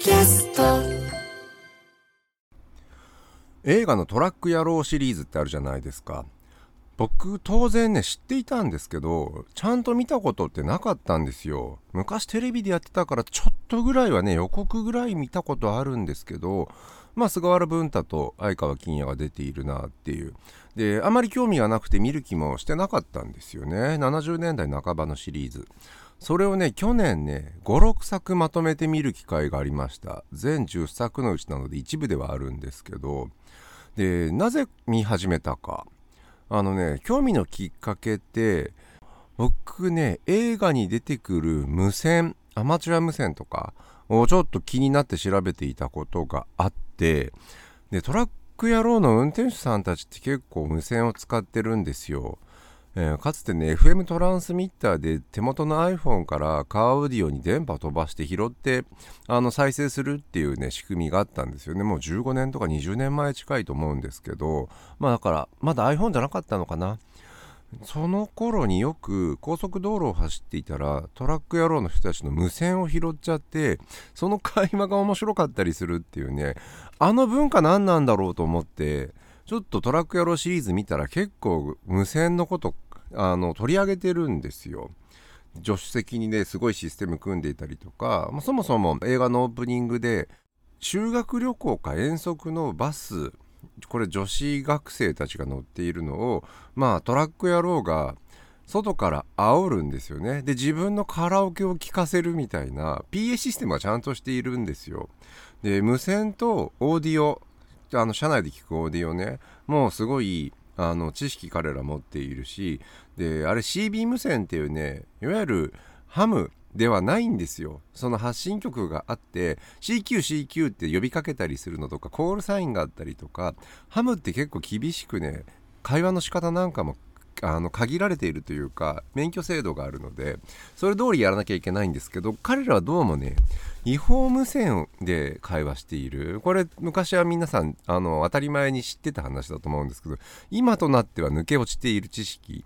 キャスト。映画のトラック野郎シリーズってあるじゃないですか。僕当然ね知っていたんですけどちゃんと見たことってなかったんですよ。昔テレビでやってたからちょっとぐらいはね予告ぐらい見たことあるんですけどまあ菅原文太と相川金也が出ているなっていう。であまり興味がなくて見る気もしてなかったんですよね。70年代半ばのシリーズ。それをね去年ね56作まとめて見る機会がありました。全10作のうちなので一部ではあるんですけど。でなぜ見始めたか。あのね興味のきっかけって僕ね映画に出てくる無線アマチュア無線とかをちょっと気になって調べていたことがあってでトラック野郎の運転手さんたちって結構無線を使ってるんですよ。えー、かつてね FM トランスミッターで手元の iPhone からカーオーディオに電波飛ばして拾ってあの再生するっていうね仕組みがあったんですよね。もう15年とか20年前近いと思うんですけどまあだからまだ iPhone じゃなかったのかな。その頃によく高速道路を走っていたらトラック野郎の人たちの無線を拾っちゃってその会話が面白かったりするっていうねあの文化何なんだろうと思ってちょっとトラック野郎シリーズ見たら結構無線のことあの取り上げてるんですよ。助手席にねすごいシステム組んでいたりとかまあそもそも映画のオープニングで修学旅行か遠足のバスこれ女子学生たちが乗っているのをまあトラック野郎が外から煽るんですよねで自分のカラオケを聴かせるみたいな PA システムがちゃんとしているんですよで無線とオーディオあの社内で聞くオーディオね。もうすごいあの知識彼ら持っているしであれ CB 無線っていうねいわゆるハムではないんですよ。その発信局があって CQCQ って呼びかけたりするのとかコールサインがあったりとかハムって結構厳しくね会話の仕方なんかもあの限られているというか免許制度があるのでそれ通りやらなきゃいけないんですけど彼らはどうもね違法無線で会話している。これ昔は皆さんあの当たり前に知ってた話だと思うんですけど今となっては抜け落ちている知識。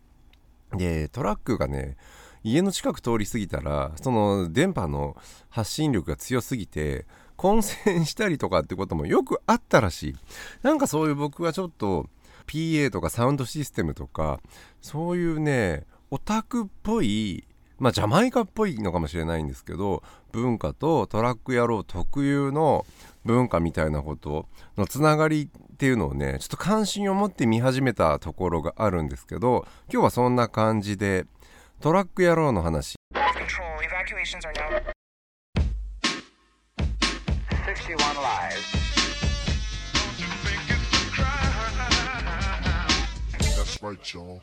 でトラックがね家の近く通り過ぎたらその電波の発信力が強すぎて混戦したりとかってこともよくあったらしい。なんかそういう僕はちょっと PA とかサウンドシステムとかそういうねオタクっぽいまあジャマイカっぽいのかもしれないんですけど文化とトラック野郎特有の文化みたいなことのつながりっていうのをねちょっと関心を持って見始めたところがあるんですけど今日はそんな感じでトラック野郎の話61 live. Right, y'all.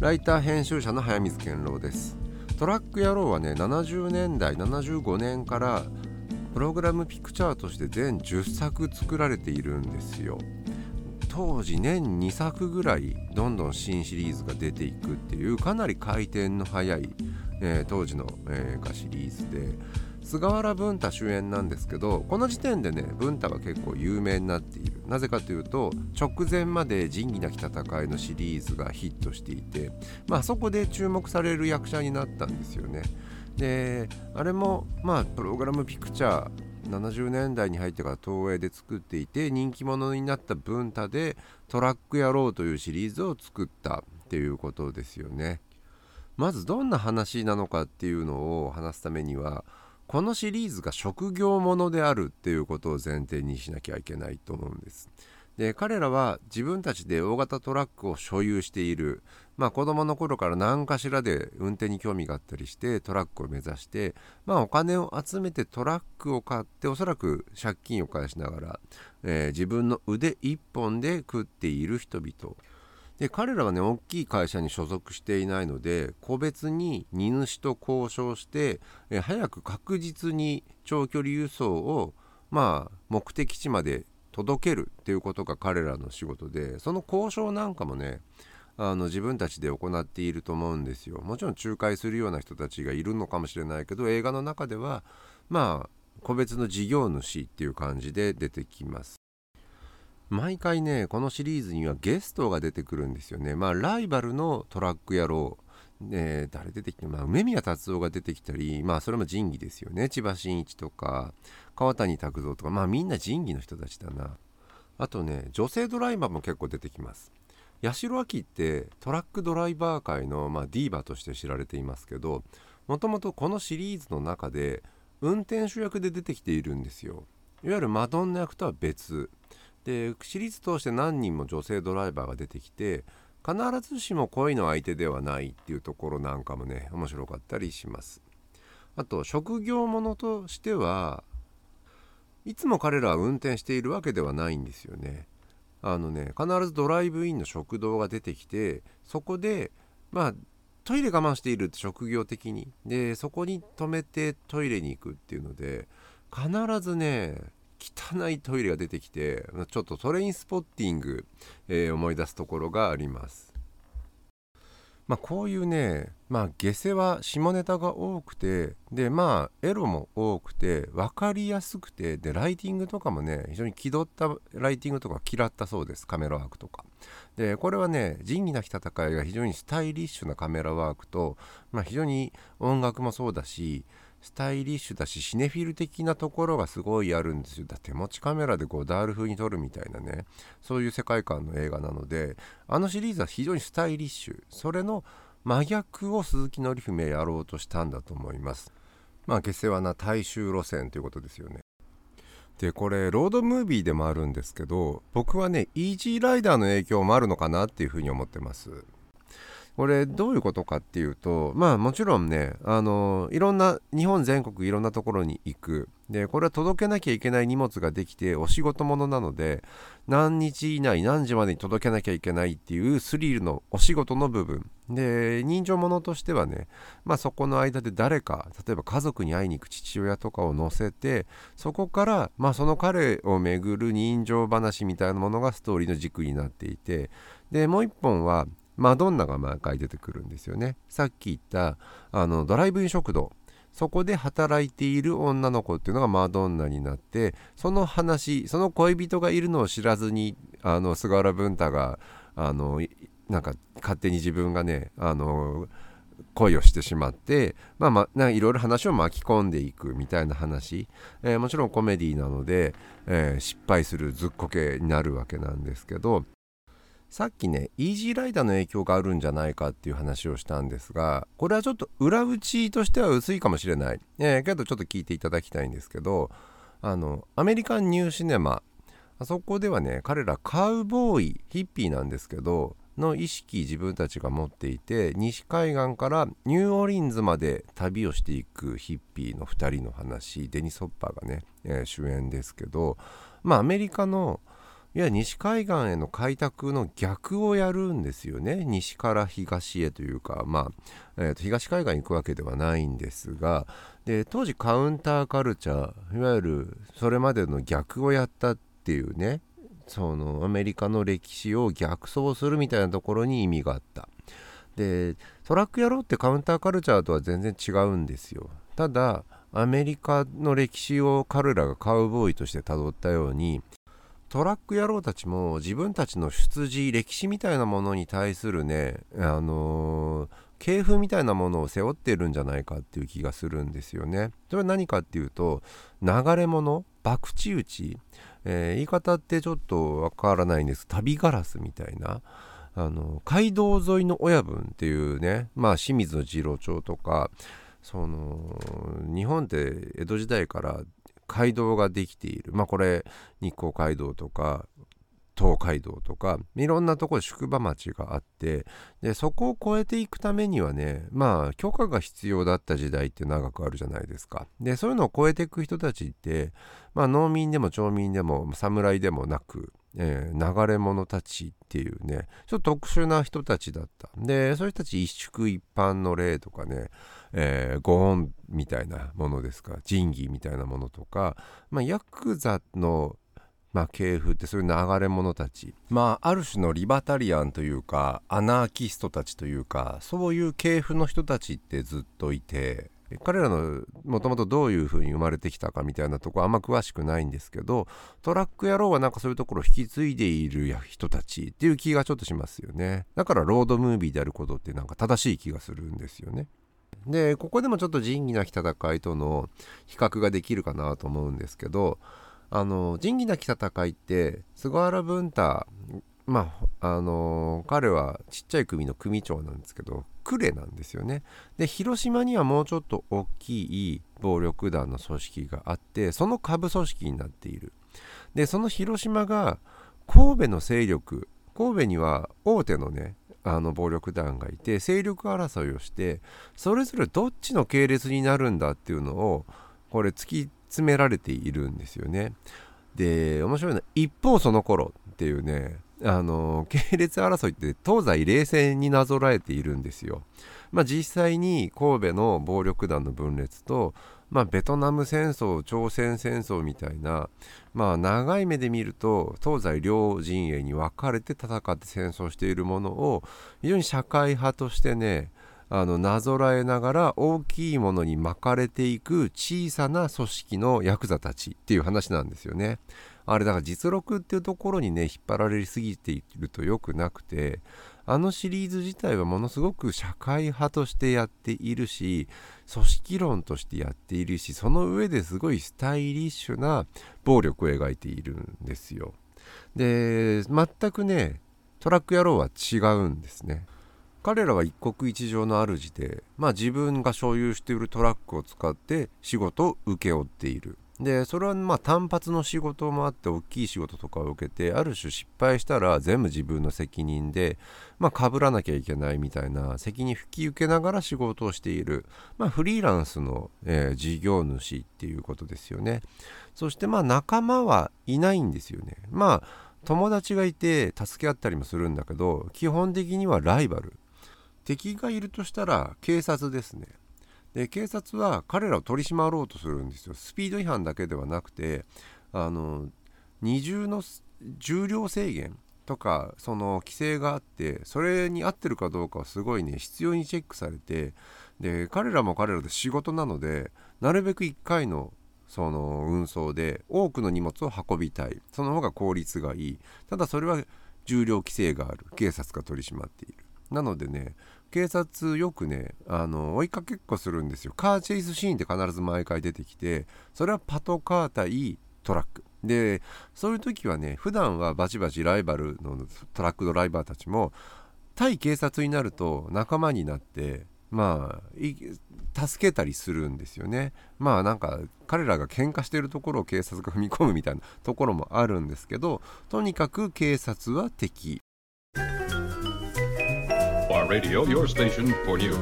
ライター編集者の早水健郎ですトラック野郎はね70年代75年からプログラムピクチャーとして全10作作られているんですよ当時年2作ぐらいどんどん新シリーズが出ていくっていうかなり回転の速い、えー当時の映画シリーズで菅原文太主演なんですけどこの時点でね文太が結構有名になっている。なぜかというと直前まで仁義なき戦いのシリーズがヒットしていてまあそこで注目される役者になったんですよね。であれもまあプログラムピクチャー70年代に入ってから東映で作っていて人気者になった文太でトラック野郎というシリーズを作ったっていうことですよね。まずどんな話なのかっていうのを話すためにはこのシリーズが職業ものであるっていうことを前提にしなきゃいけないと思うんです。で彼らは自分たちで大型トラックを所有しているまあ子供の頃から何かしらで運転に興味があったりしてトラックを目指してまあお金を集めてトラックを買っておそらく借金を返しながら、えー自分の腕一本で食っている人々で彼らはね大きい会社に所属していないので個別に荷主と交渉してえ早く確実に長距離輸送をまあ目的地まで届けるっていうことが彼らの仕事でその交渉なんかもねあの自分たちで行っていると思うんですよ。もちろん仲介するような人たちがいるのかもしれないけど映画の中ではまあ個別の事業主っていう感じで出てきます。毎回ねこのシリーズにはゲストが出てくるんですよね。まあライバルのトラック野郎で誰出てきて、まあ、梅宮達夫が出てきたりまあそれも仁義ですよね。千葉真一とか川谷拓三とかまあみんな仁義の人たちだな。あとね女性ドライバーも結構出てきます。八代亜紀ってトラックドライバー界の、まあ、ディーバとして知られていますけどもともとこのシリーズの中で運転手役で出てきているんですよ。いわゆるマドンナ役とは別。でシリーズ通して何人も女性ドライバーが出てきて必ずしも恋の相手ではないっていうところなんかもね面白かったりします。あと職業ものとしてはいつも彼らは運転しているわけではないんですよね。あのね必ずドライブインの食堂が出てきてそこでまあトイレ我慢しているって職業的に。でそこに止めてトイレに行くっていうので必ずね汚いトイレが出てきてちょっとトレインスポッティング、えー思い出すところがあります。まあこういうねまあ下世話下ネタが多くてでまあエロも多くて分かりやすくてでライティングとかもね非常に気取ったライティングとか嫌ったそうですカメラワークとか。でこれはね仁義なき戦いが非常にスタイリッシュなカメラワークと、まあ、非常に音楽もそうだしスタイリッシュだしシネフィル的なところがすごいあるんですよ。だ手持ちカメラでゴダール風に撮るみたいなね。そういう世界観の映画なのであのシリーズは非常にスタイリッシュ。それの真逆を鈴木紀文やろうとしたんだと思います。まあ下世話な大衆路線ということですよね。でこれロードムービーでもあるんですけど僕はねイージーライダーの影響もあるのかなっていうふうに思ってます。これどういうことかっていうとまあもちろんねあのいろんな日本全国いろんなところに行く。でこれは届けなきゃいけない荷物ができてお仕事ものなので何日以内何時までに届けなきゃいけないっていうスリルのお仕事の部分。で人情ものとしてはねまあそこの間で誰か例えば家族に会いに行く父親とかを乗せてそこからまあその彼をめぐる人情話みたいなものがストーリーの軸になっていてでもう一本はマドンナが毎回出てくるんですよね。さっき言ったあのドライブイン食堂。そこで働いている女の子っていうのがマドンナになってその話その恋人がいるのを知らずにあの菅原文太があのなんか勝手に自分がねあの恋をしてしまってまあまあいろいろ話を巻き込んでいくみたいな話、えーもちろんコメディなので、えー失敗するずっこけになるわけなんですけどさっきねイージーライダーの影響があるんじゃないかっていう話をしたんですがこれはちょっと裏打ちとしては薄いかもしれない、えーけどちょっと聞いていただきたいんですけどあのアメリカンニューシネマあそこではね彼らカウボーイヒッピーなんですけどの意識自分たちが持っていて西海岸からニューオリンズまで旅をしていくヒッピーの2人の話デニス・ホッパーがね、えー主演ですけどまあアメリカのいや西海岸への開拓の逆をやるんですよね。西から東へというかまあ、えーと東海岸に行くわけではないんですがで当時カウンターカルチャーいわゆるそれまでの逆をやったっていうねそのアメリカの歴史を逆走するみたいなところに意味があった。でトラック野郎ってカウンターカルチャーとは全然違うんですよ。ただアメリカの歴史を彼らがカウボーイとして辿ったようにトラック野郎たちも自分たちの出自歴史みたいなものに対するねあのー系譜みたいなものを背負ってるんじゃないかっていう気がするんですよね。それは何かっていうと流れ物博打打ち、えー言い方ってちょっとわからないんです旅ガラスみたいなあの街道沿いの親分っていうねまあ清水の次郎長とかその日本って江戸時代から街道ができている。まあこれ日光街道とか東海道とかいろんなところ宿場町があってでそこを越えていくためにはねまあ許可が必要だった時代って長くあるじゃないですか。でそういうのを越えていく人たちってまあ農民でも町民でも侍でもなく、えー流れ者たちっていうねちょっと特殊な人たちだった。でそういう人たち一宿一般の例とかねえー、ゴーンみたいなものですか？仁義みたいなものとか、まあ、ヤクザのまあ、系譜ってそういう流れ者たち。まあある種のリバタリアンというかアナーキストたちというかそういう系譜の人たちってずっといて彼らのもともとどういう風に生まれてきたかみたいなとこあんま詳しくないんですけどトラック野郎はなんかそういうところを引き継いでいる人たちっていう気がちょっとしますよね。だからロードムービーであることってなんか正しい気がするんですよね。でここでもちょっと仁義なき戦いとの比較ができるかなと思うんですけどあの仁義なき戦いって菅原文太まああの彼はちっちゃい組の組長なんですけど呉なんですよね。で広島にはもうちょっと大きい暴力団の組織があってその下部組織になっている。でその広島が神戸の勢力神戸には大手のねあの暴力団がいて勢力争いをしてそれぞれどっちの系列になるんだっていうのをこれ突き詰められているんですよねで面白いのは一方その頃っていうねあの系列争いって東西冷戦になぞらえているんですよ。まあ、実際に神戸の暴力団の分裂と、まあ、ベトナム戦争朝鮮戦争みたいな、まあ、長い目で見ると東西両陣営に分かれて戦って戦争しているものを非常に社会派としてねあのなぞらえながら大きいものに巻かれていく小さな組織のヤクザたちっていう話なんですよね。あれだから実録っていうところにね引っ張られすぎていると良くなくてあのシリーズ自体はものすごく社会派としてやっているし組織論としてやっているしその上ですごいスタイリッシュな暴力を描いているんですよ。で全くねトラック野郎は違うんですね。彼らは一国一城の主で、まあ、自分が所有しているトラックを使って仕事を請け負っている。でそれはまあ単発の仕事もあって大きい仕事とかを受けてある種失敗したら全部自分の責任でまあ被らなきゃいけないみたいな責任引き受けながら仕事をしている、まあ、フリーランスの、えー、事業主っていうことですよね。そしてまあ仲間はいないんですよね。まあ友達がいて助け合ったりもするんだけど基本的にはライバル。敵がいるとしたら警察ですね。で警察は彼らを取り締まろうとするんですよ。スピード違反だけではなくてあの二重の重量制限とかその規制があってそれに合ってるかどうかはすごいね必要にチェックされてで彼らも彼らで仕事なのでなるべく1回のその運送で多くの荷物を運びたい。その方が効率がいい。ただそれは重量規制がある。警察が取り締まっている。なのでね警察よくねあの追いかけっこするんですよ。カーチェイスシーンって必ず毎回出てきてそれはパトカー対トラック。でそういう時はね普段はバチバチライバルのトラックドライバーたちも対警察になると仲間になってまあ助けたりするんですよね。まあなんか彼らが喧嘩してるところを警察が踏み込むみたいなところもあるんですけどとにかく警察は敵。Radio, your station for news.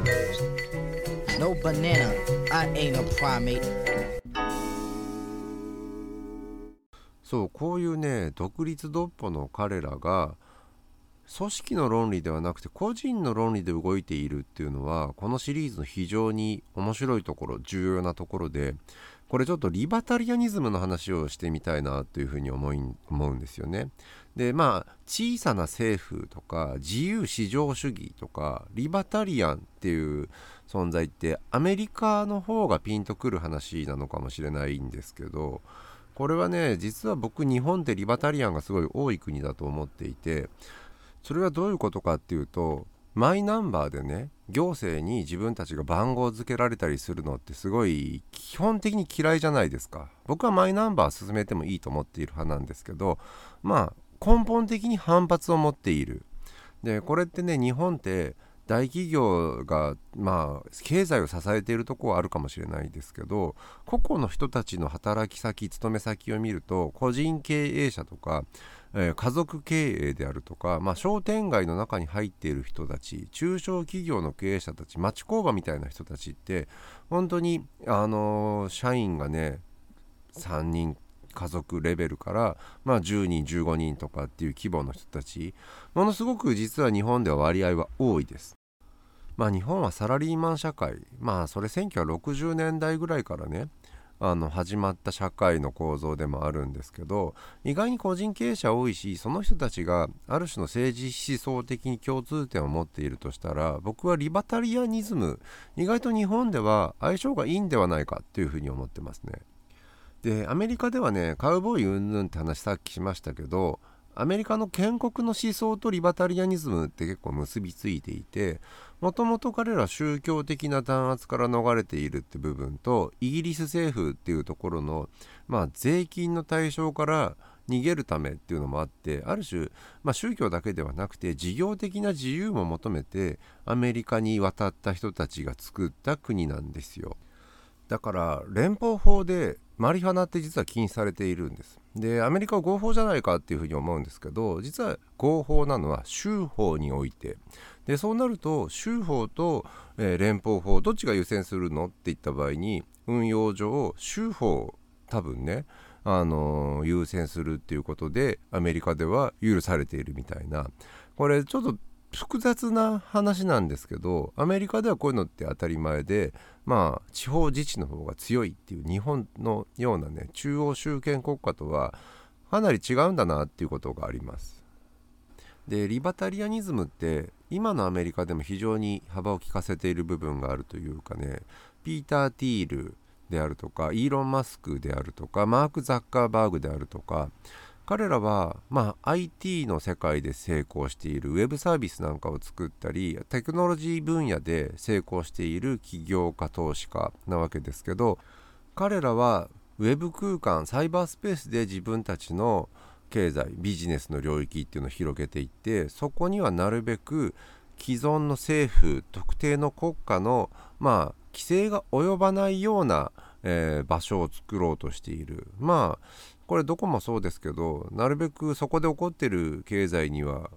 No banana, I ain't a primate. そうこういうね独立独歩の彼らが組織の論理ではなくて個人の論理で動いているっていうのはこのシリーズの非常に面白いところ重要なところでこれちょっとリバタリアニズムの話をしてみたいなというふうに思い思うんですよね。でまあ小さな政府とか自由市場主義とかリバタリアンっていう存在ってアメリカの方がピンとくる話なのかもしれないんですけどこれはね実は僕日本ってリバタリアンがすごい多い国だと思っていてそれはどういうことかっていうとマイナンバーでね行政に自分たちが番号付けられたりするのってすごい基本的に嫌いじゃないですか。僕はマイナンバー進めてもいいと思っている派なんですけどまあ根本的に反発を持っている。でこれってね日本って大企業がまあ経済を支えているとこはあるかもしれないですけど個々の人たちの働き先勤め先を見ると個人経営者とか、家族経営であるとか、まあ、商店街の中に入っている人たち中小企業の経営者たち町工場みたいな人たちって本当にあの、社員がね3人家族レベルから、まあ、10人15人とかっていう規模の人たちものすごく実は日本では割合は多いです。まあ日本はサラリーマン社会まあそれ1960年代ぐらいからねあの始まった社会の構造でもあるんですけど意外に個人経営者多いしその人たちがある種の政治思想的に共通点を持っているとしたら僕はリバタリアニズム意外と日本では相性がいいんではないかというふうに思ってますね。でアメリカではねカウボーイ云々って話さっきしましたけどアメリカの建国の思想とリバタリアニズムって結構結びついていてもともと彼ら宗教的な弾圧から逃れているって部分とイギリス政府っていうところの、まあ、税金の対象から逃げるためっていうのもあってある種、まあ、宗教だけではなくて事業的な自由も求めてアメリカに渡った人たちが作った国なんですよ。だから連邦法でマリファナって実は禁止されているんです。でアメリカは合法じゃないかっていうふうに思うんですけど実は合法なのは州法において。でそうなると州法と、えー、連邦法どっちが優先するのって言った場合に運用上州法多分ねあのー、優先するっていうことでアメリカでは許されているみたいな。これちょっと複雑な話なんですけどアメリカではこういうのって当たり前でまあ地方自治の方が強いっていう日本のようなね中央集権国家とはかなり違うんだなっていうことがあります。でリバタリアニズムって今のアメリカでも非常に幅を利かせている部分があるというかねピーター・ティールであるとかイーロン・マスクであるとかマーク・ザッカーバーグであるとか彼らは、まあ、IT の世界で成功しているウェブサービスなんかを作ったりテクノロジー分野で成功している起業家投資家なわけですけど彼らはウェブ空間サイバースペースで自分たちの経済ビジネスの領域っていうのを広げていってそこにはなるべく既存の政府特定の国家のまあ規制が及ばないような、えー、場所を作ろうとしている。まあこれどこもそうですけどなるべくそこで起こってる経済には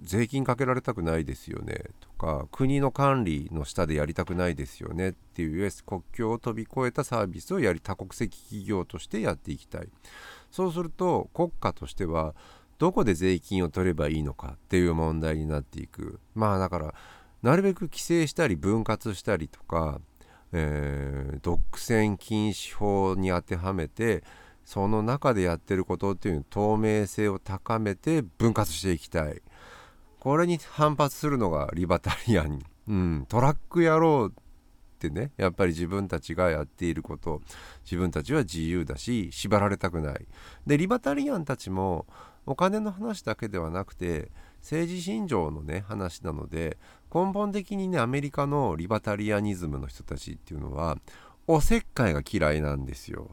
税金かけられたくないですよねとか国の管理の下でやりたくないですよねっていう国境を飛び越えたサービスをやり多国籍企業としてやっていきたい。そうすると国家としてはどこで税金を取ればいいのかっていう問題になっていく。まあだからなるべく規制したり分割したりとか、えー、独占禁止法に当てはめてその中でやってることっていう透明性を高めて分割していきたい。これに反発するのがリバタリアン、うん、トラック野郎ってねやっぱり自分たちがやっていること自分たちは自由だし縛られたくない。でリバタリアンたちもお金の話だけではなくて政治信条のね話なので根本的にねアメリカのリバタリアニズムの人たちっていうのはおせっかいが嫌いなんですよ。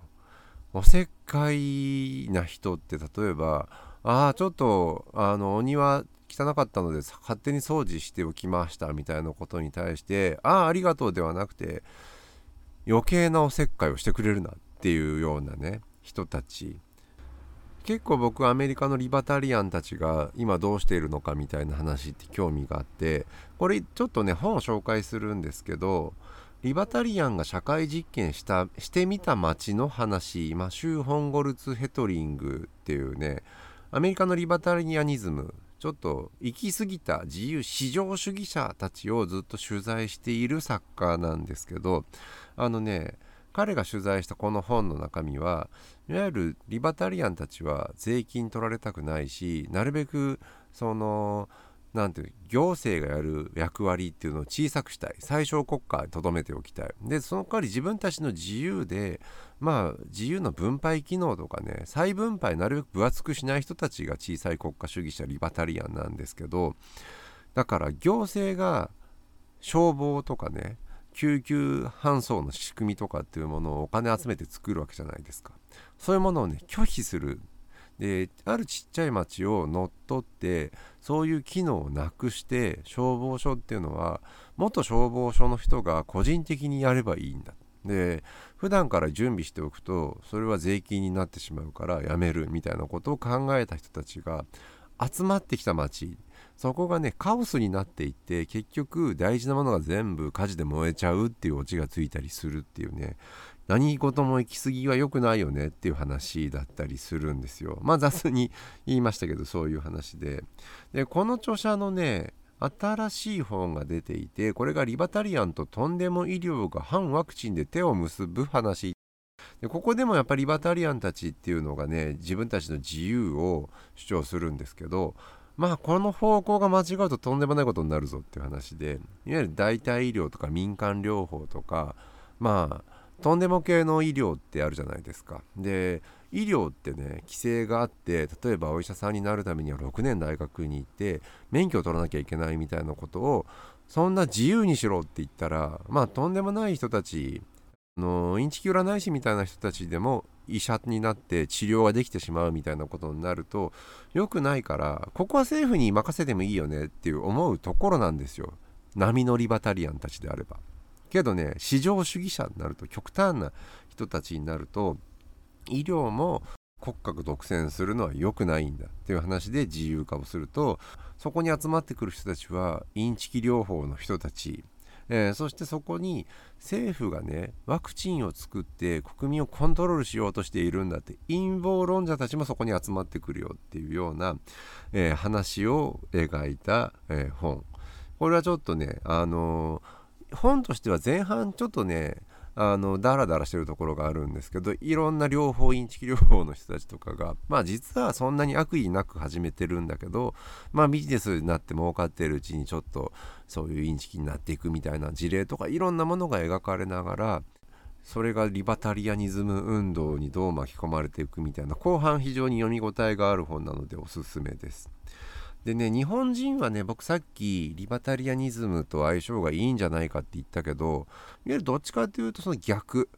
おせっかいな人って例えばああちょっとあのお庭汚かったので勝手に掃除しておきましたみたいなことに対してああありがとうではなくて余計なおせっかいをしてくれるなっていうようなね人たち。結構僕アメリカのリバタリアンたちが今どうしているのかみたいな話って興味があってこれちょっとね本を紹介するんですけどリバタリアンが社会実験したしてみた街の話、まあ、シュー・ホンゴルツ・ヘトリングっていうねアメリカのリバタリアニズム。ちょっと行き過ぎた自由至上主義者たちをずっと取材している作家なんですけどあのね彼が取材したこの本の中身はいわゆるリバタリアンたちは税金取られたくないしなるべくそのなんていう行政がやる役割っていうのを小さくしたい。最小国家に留めておきたい。でその代わり自分たちの自由でまあ自由の分配機能とかね再分配なるべく分厚くしない人たちが小さい国家主義者リバタリアンなんですけどだから行政が消防とかね救急搬送の仕組みとかっていうものをお金集めて作るわけじゃないですか。そういうものをね拒否するであるちっちゃい町を乗っ取ってそういう機能をなくして消防署っていうのは元消防署の人が個人的にやればいいんだ。で普段から準備しておくとそれは税金になってしまうからやめるみたいなことを考えた人たちが集まってきた町。そこがねカオスになっていって結局大事なものが全部火事で燃えちゃうっていうオチがついたりするっていうね。何事も行き過ぎは良くないよねっていう話だったりするんですよ。まあ雑に言いましたけどそういう話で。でこの著者のね新しい本が出ていてこれがリバタリアンととんでも医療が反ワクチンで手を結ぶ話でここでもやっぱりリバタリアンたちっていうのがね自分たちの自由を主張するんですけどまあこの方向が間違うととんでもないことになるぞっていう話でいわゆる代替医療とか民間療法とかまあとんでも系の医療ってあるじゃないですか。で医療ってね規制があって例えばお医者さんになるためには6年大学に行って免許を取らなきゃいけないみたいなことをそんな自由にしろって言ったらまあとんでもない人たちのインチキ占い師みたいな人たちでも医者になって治療ができてしまうみたいなことになると良くないからここは政府に任せてもいいよねっていう思うところなんですよ波乗りバタリアンたちであればけどね市場主義者になると極端な人たちになると医療も国家が独占するのは良くないんだっていう話で自由化をするとそこに集まってくる人たちはインチキ療法の人たち。えー、そしてそこに政府がねワクチンを作って国民をコントロールしようとしているんだって陰謀論者たちもそこに集まってくるよっていうような、えー、話を描いた、えー、本。これはちょっとねあの本としては前半ちょっとねあのダラダラしてるところがあるんですけどいろんな療法インチキ療法の人たちとかがまあ実はそんなに悪意なく始めてるんだけどまあビジネスになって儲かってるうちにちょっとそういうインチキになっていくみたいな事例とかいろんなものが描かれながらそれがリバタリアニズム運動にどう巻き込まれていくみたいな後半非常に読み応えがある本なのでおすすめです。でね日本人はね僕さっきリバタリアニズムと相性がいいんじゃないかって言ったけどいわゆるどっちかっていうとその逆。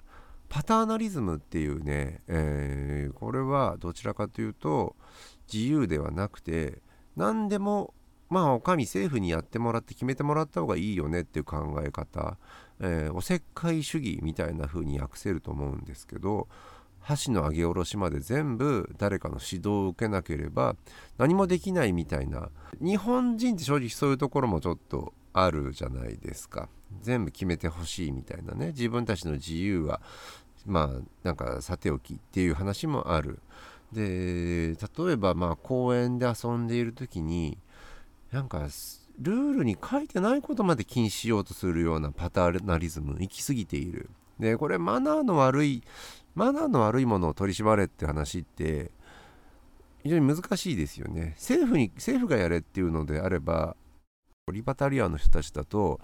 パターナリズムっていうね、えー、これはどちらかというと自由ではなくて何でもまあお上政府にやってもらって決めてもらった方がいいよねっていう考え方、えー、おせっかい主義みたいな風に訳せると思うんですけど箸の上げ下ろしまで全部誰かの指導を受けなければ何もできないみたいな。日本人って正直そういうところもちょっとあるじゃないですか。全部決めてほしいみたいなね。自分たちの自由はまあなんかさておきっていう話もある。で例えばまあ公園で遊んでいる時になんかルールに書いてないことまで禁止しようとするようなパターナリズム行き過ぎている。でこれマナーの悪いマナーの悪いものを取り締まれって話って非常に難しいですよね。政府に政府がやれっていうのであればリバタリアンの人たちだと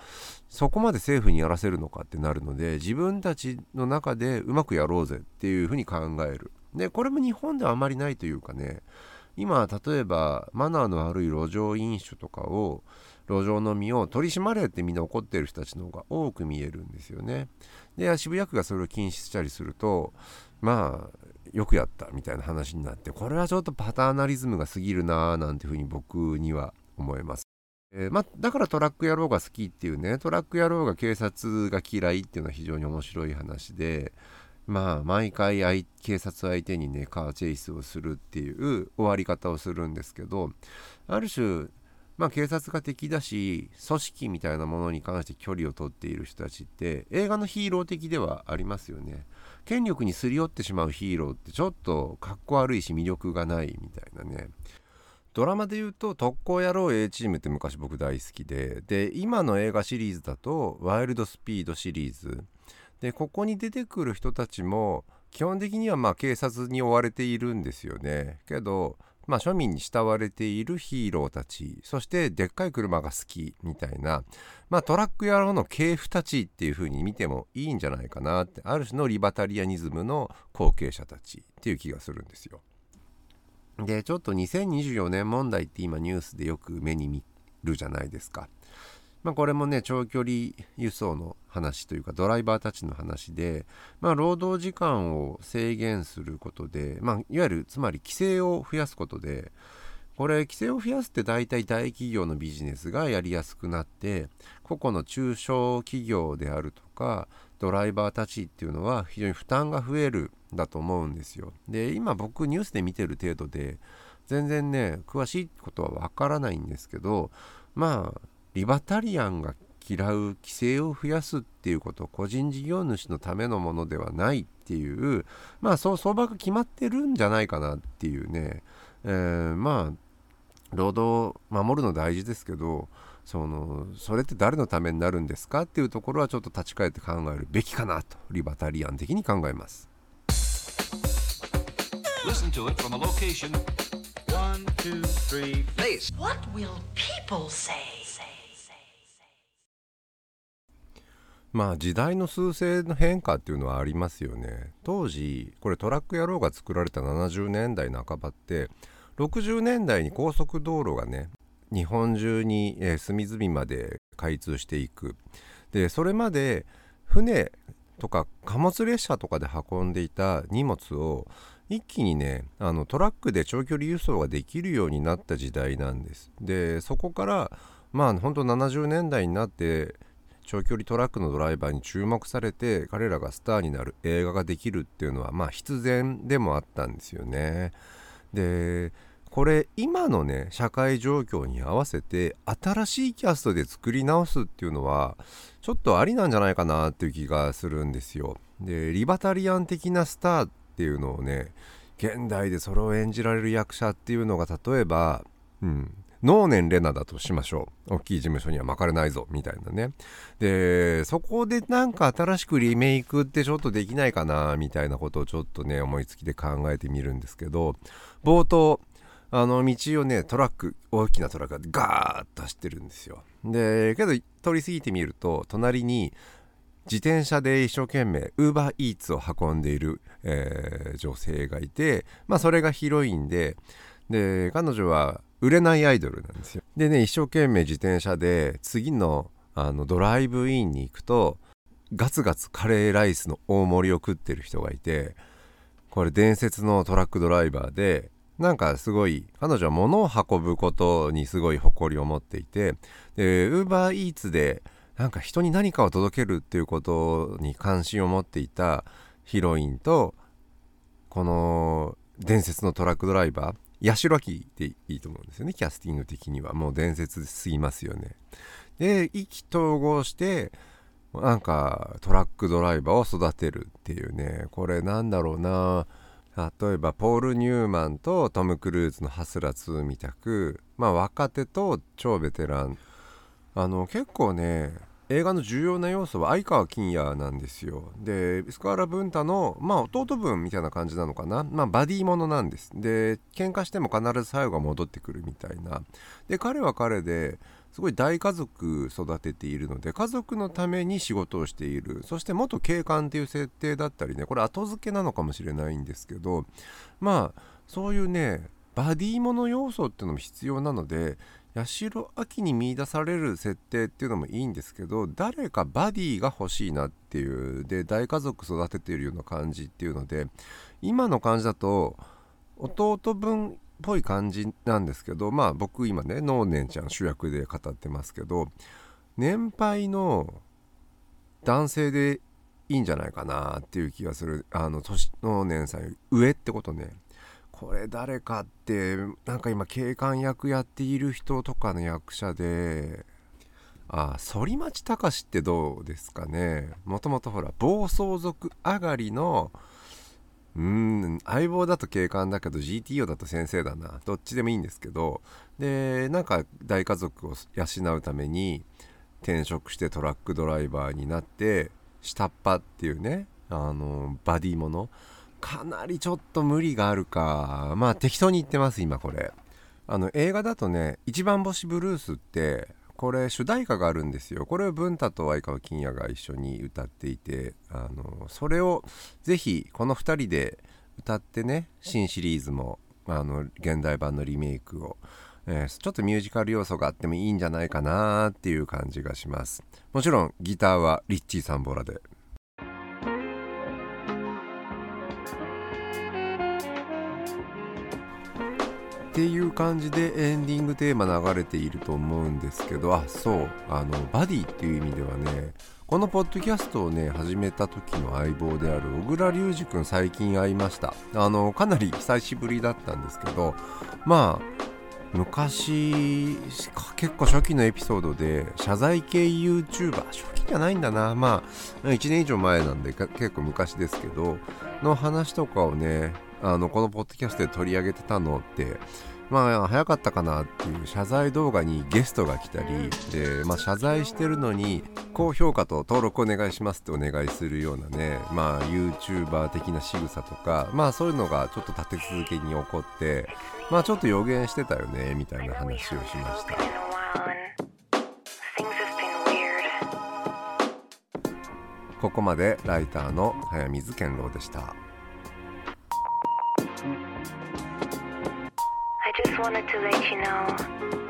そこまで政府にやらせるのかってなるので自分たちの中でうまくやろうぜっていうふうに考える。でこれも日本ではあまりないというかね今例えばマナーの悪い路上飲酒とかを路上飲みを取り締まれってみんな怒ってる人たちの方が多く見えるんですよね。で渋谷区がそれを禁止したりするとまあよくやったみたいな話になってこれはちょっとパターナリズムが過ぎるなーなんていうふうに僕には思います。えー、まあだからトラック野郎が好きっていうねトラック野郎が警察が嫌いっていうのは非常に面白い話でまあ毎回警察相手にねカーチェイスをするっていう終わり方をするんですけどある種まあ、警察が敵だし組織みたいなものに関して距離を取っている人たちって映画のヒーロー的ではありますよね。権力にすり寄ってしまうヒーローってちょっとかっこ悪いし魅力がないみたいなね。ドラマで言うと特攻野郎 A チームって昔僕大好きでで今の映画シリーズだとワイルドスピードシリーズ。でここに出てくる人たちも基本的にはまあ警察に追われているんですよね。けどまあ、庶民に慕われているヒーローたちそしてでっかい車が好きみたいな、まあ、トラック野郎の系譜たちっていう風に見てもいいんじゃないかなってある種のリバタリアニズムの後継者たちっていう気がするんですよ。でちょっと2024年問題って今ニュースでよく目に見るじゃないですか。まあ、これもね長距離輸送の話というかドライバーたちの話で、まあ、労働時間を制限することで、まあ、いわゆるつまり規制を増やすことでこれ規制を増やすって大体大企業のビジネスがやりやすくなって個々の中小企業であるとかドライバーたちっていうのは非常に負担が増えるんだと思うんですよ。で今僕ニュースで見てる程度で全然ね詳しいことはわからないんですけどまあリバタリアンが嫌う規制を増やすっていうこと個人事業主のためのものではないっていうまあそう相場が決まってるんじゃないかなっていうね、えー、まあ労働守るの大事ですけどそのそれって誰のためになるんですかっていうところはちょっと立ち返って考えるべきかなとリバタリアン的に考えます。Listen to it from a location One, two, three, Please. What will people say? まあ時代の趨勢の変化っていうのはありますよね。当時これトラック野郎が作られた70年代半ばって60年代に高速道路がね日本中に、えー隅々まで開通していく。でそれまで船とか貨物列車とかで運んでいた荷物を一気にねあのトラックで長距離輸送ができるようになった時代なんです。でそこからまあ本当70年代になって長距離トラックのドライバーに注目されて彼らがスターになる映画ができるっていうのはまあ必然でもあったんですよね。でこれ今のね社会状況に合わせて新しいキャストで作り直すっていうのはちょっとありなんじゃないかなっていう気がするんですよ。でリバタリアン的なスターっていうのをね現代でそれを演じられる役者っていうのが例えば、うん、能年レナだとしましょう。大きい事務所には巻かれないぞみたいなね。でそこでなんか新しくリメイクってちょっとできないかなみたいなことをちょっとね思いつきで考えてみるんですけど冒頭あの道をねトラック大きなトラックがガーッと走ってるんですよ。でけど通り過ぎてみると隣に自転車で一生懸命 UberEats を運んでいる、えー女性がいてまあそれがヒロインでで彼女は売れないアイドルなんですよ。でね一生懸命自転車で次のあのドライブインに行くとガツガツカレーライスの大盛りを食ってる人がいてこれ伝説のトラックドライバーでなんかすごい彼女は物を運ぶことにすごい誇りを持っていてで UberEats でなんか人に何かを届けるっていうことに関心を持っていたヒロインとこの伝説のトラックドライバー八代亜紀でいいと思うんですよね。キャスティング的には。もう伝説すぎますよね。で意気投合してなんかトラックドライバーを育てるっていうね。これなんだろうな。例えばポール・ニューマンとトム・クルーズのハスラ2みたく。まあ若手と超ベテラン。あの結構ね映画の重要な要素は相川金也なんですよ。でスカーラ・ブンタのまあ弟分みたいな感じなのかな。まあバディものなんです。で喧嘩しても必ず最後は戻ってくるみたいな。で彼は彼ですごい大家族育てているので家族のために仕事をしている。そして元警官っていう設定だったりねこれ後付けなのかもしれないんですけどまあそういうねバディもの要素っていうのも必要なので八代亜紀に見出される設定っていうのもいいんですけど誰かバディが欲しいなっていうで大家族育てているような感じっていうので今の感じだと弟分っぽい感じなんですけどまあ僕今ね能年ちゃん主役で語ってますけど年配の男性でいいんじゃないかなっていう気がする。あの年能年さん上ってことね。これ誰かってなんか今警官役やっている人とかの役者でああ反町隆史ってどうですかね。もともとほら暴走族上がりのうん相棒だと警官だけど GTO だと先生だな。どっちでもいいんですけど。でなんか大家族を養うために転職してトラックドライバーになって下っ端っていうねあのバディものかなりちょっと無理があるか。まあ適当に言ってます今これ。あの映画だとね「一番星ブルース」ってこれ主題歌があるんですよ。これを文太と相川金也が一緒に歌っていてあのそれをぜひこの2人で歌ってね新シリーズもあの現代版のリメイクを、えーちょっとミュージカル要素があってもいいんじゃないかなっていう感じがします。もちろんギターはリッチー・サンボラで。っていう感じでエンディングテーマ流れていると思うんですけどあそうあのバディっていう意味ではねこのポッドキャストをね始めた時の相棒である小倉隆二くん最近会いました。あのかなり久しぶりだったんですけどまあ昔結構初期のエピソードで謝罪系 YouTuber 初期じゃないんだな。まあ1年以上前なんで結構昔ですけどの話とかをねあのこのポッドキャストで取り上げてたのってまあ早かったかなっていう謝罪動画にゲストが来たりで、まあ、謝罪してるのに高評価と登録お願いしますってお願いするようなねまあ YouTuber 的な仕草とかまあそういうのがちょっと立て続けに起こってまあちょっと予言してたよねみたいな話をしました。ここまでライターの早水健郎でした。Just wanted to let you know